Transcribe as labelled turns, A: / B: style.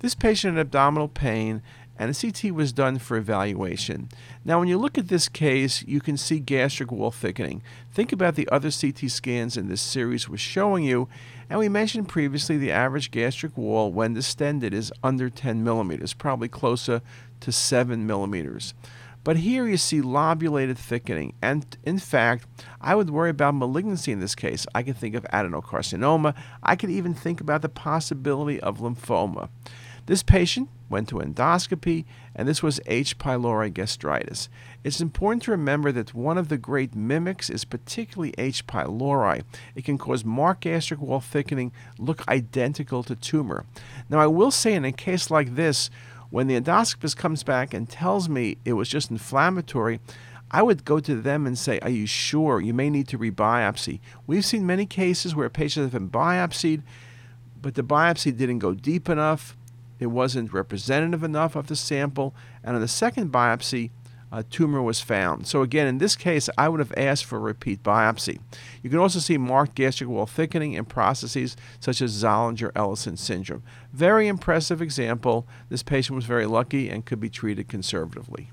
A: This patient had abdominal pain and a CT was done for evaluation. Now, when you look at this case, you can see gastric wall thickening. Think about the other CT scans in this series was showing you, and we mentioned previously the average gastric wall when distended is under 10 millimeters, probably closer to 7 millimeters. But here you see lobulated thickening, and in fact, I would worry about malignancy in this case. I could think of adenocarcinoma. I could even think about the possibility of lymphoma. This patient went to endoscopy, and this was H. pylori gastritis. It's important to remember that one of the great mimics is particularly H. pylori. It can cause marked gastric wall thickening, look identical to tumor. Now, I will say in a case like this, when the endoscopist comes back and tells me it was just inflammatory, I would go to them and say, Are you sure? You may need to rebiopsy. We've seen many cases where patients have been biopsied, but the biopsy didn't go deep enough it wasn't representative enough of the sample, and on the second biopsy, a tumor was found. So, again, in this case, I would have asked for a repeat biopsy. You can also see marked gastric wall thickening in processes such as Zollinger Ellison syndrome. Very impressive example. This patient was very lucky and could be treated conservatively.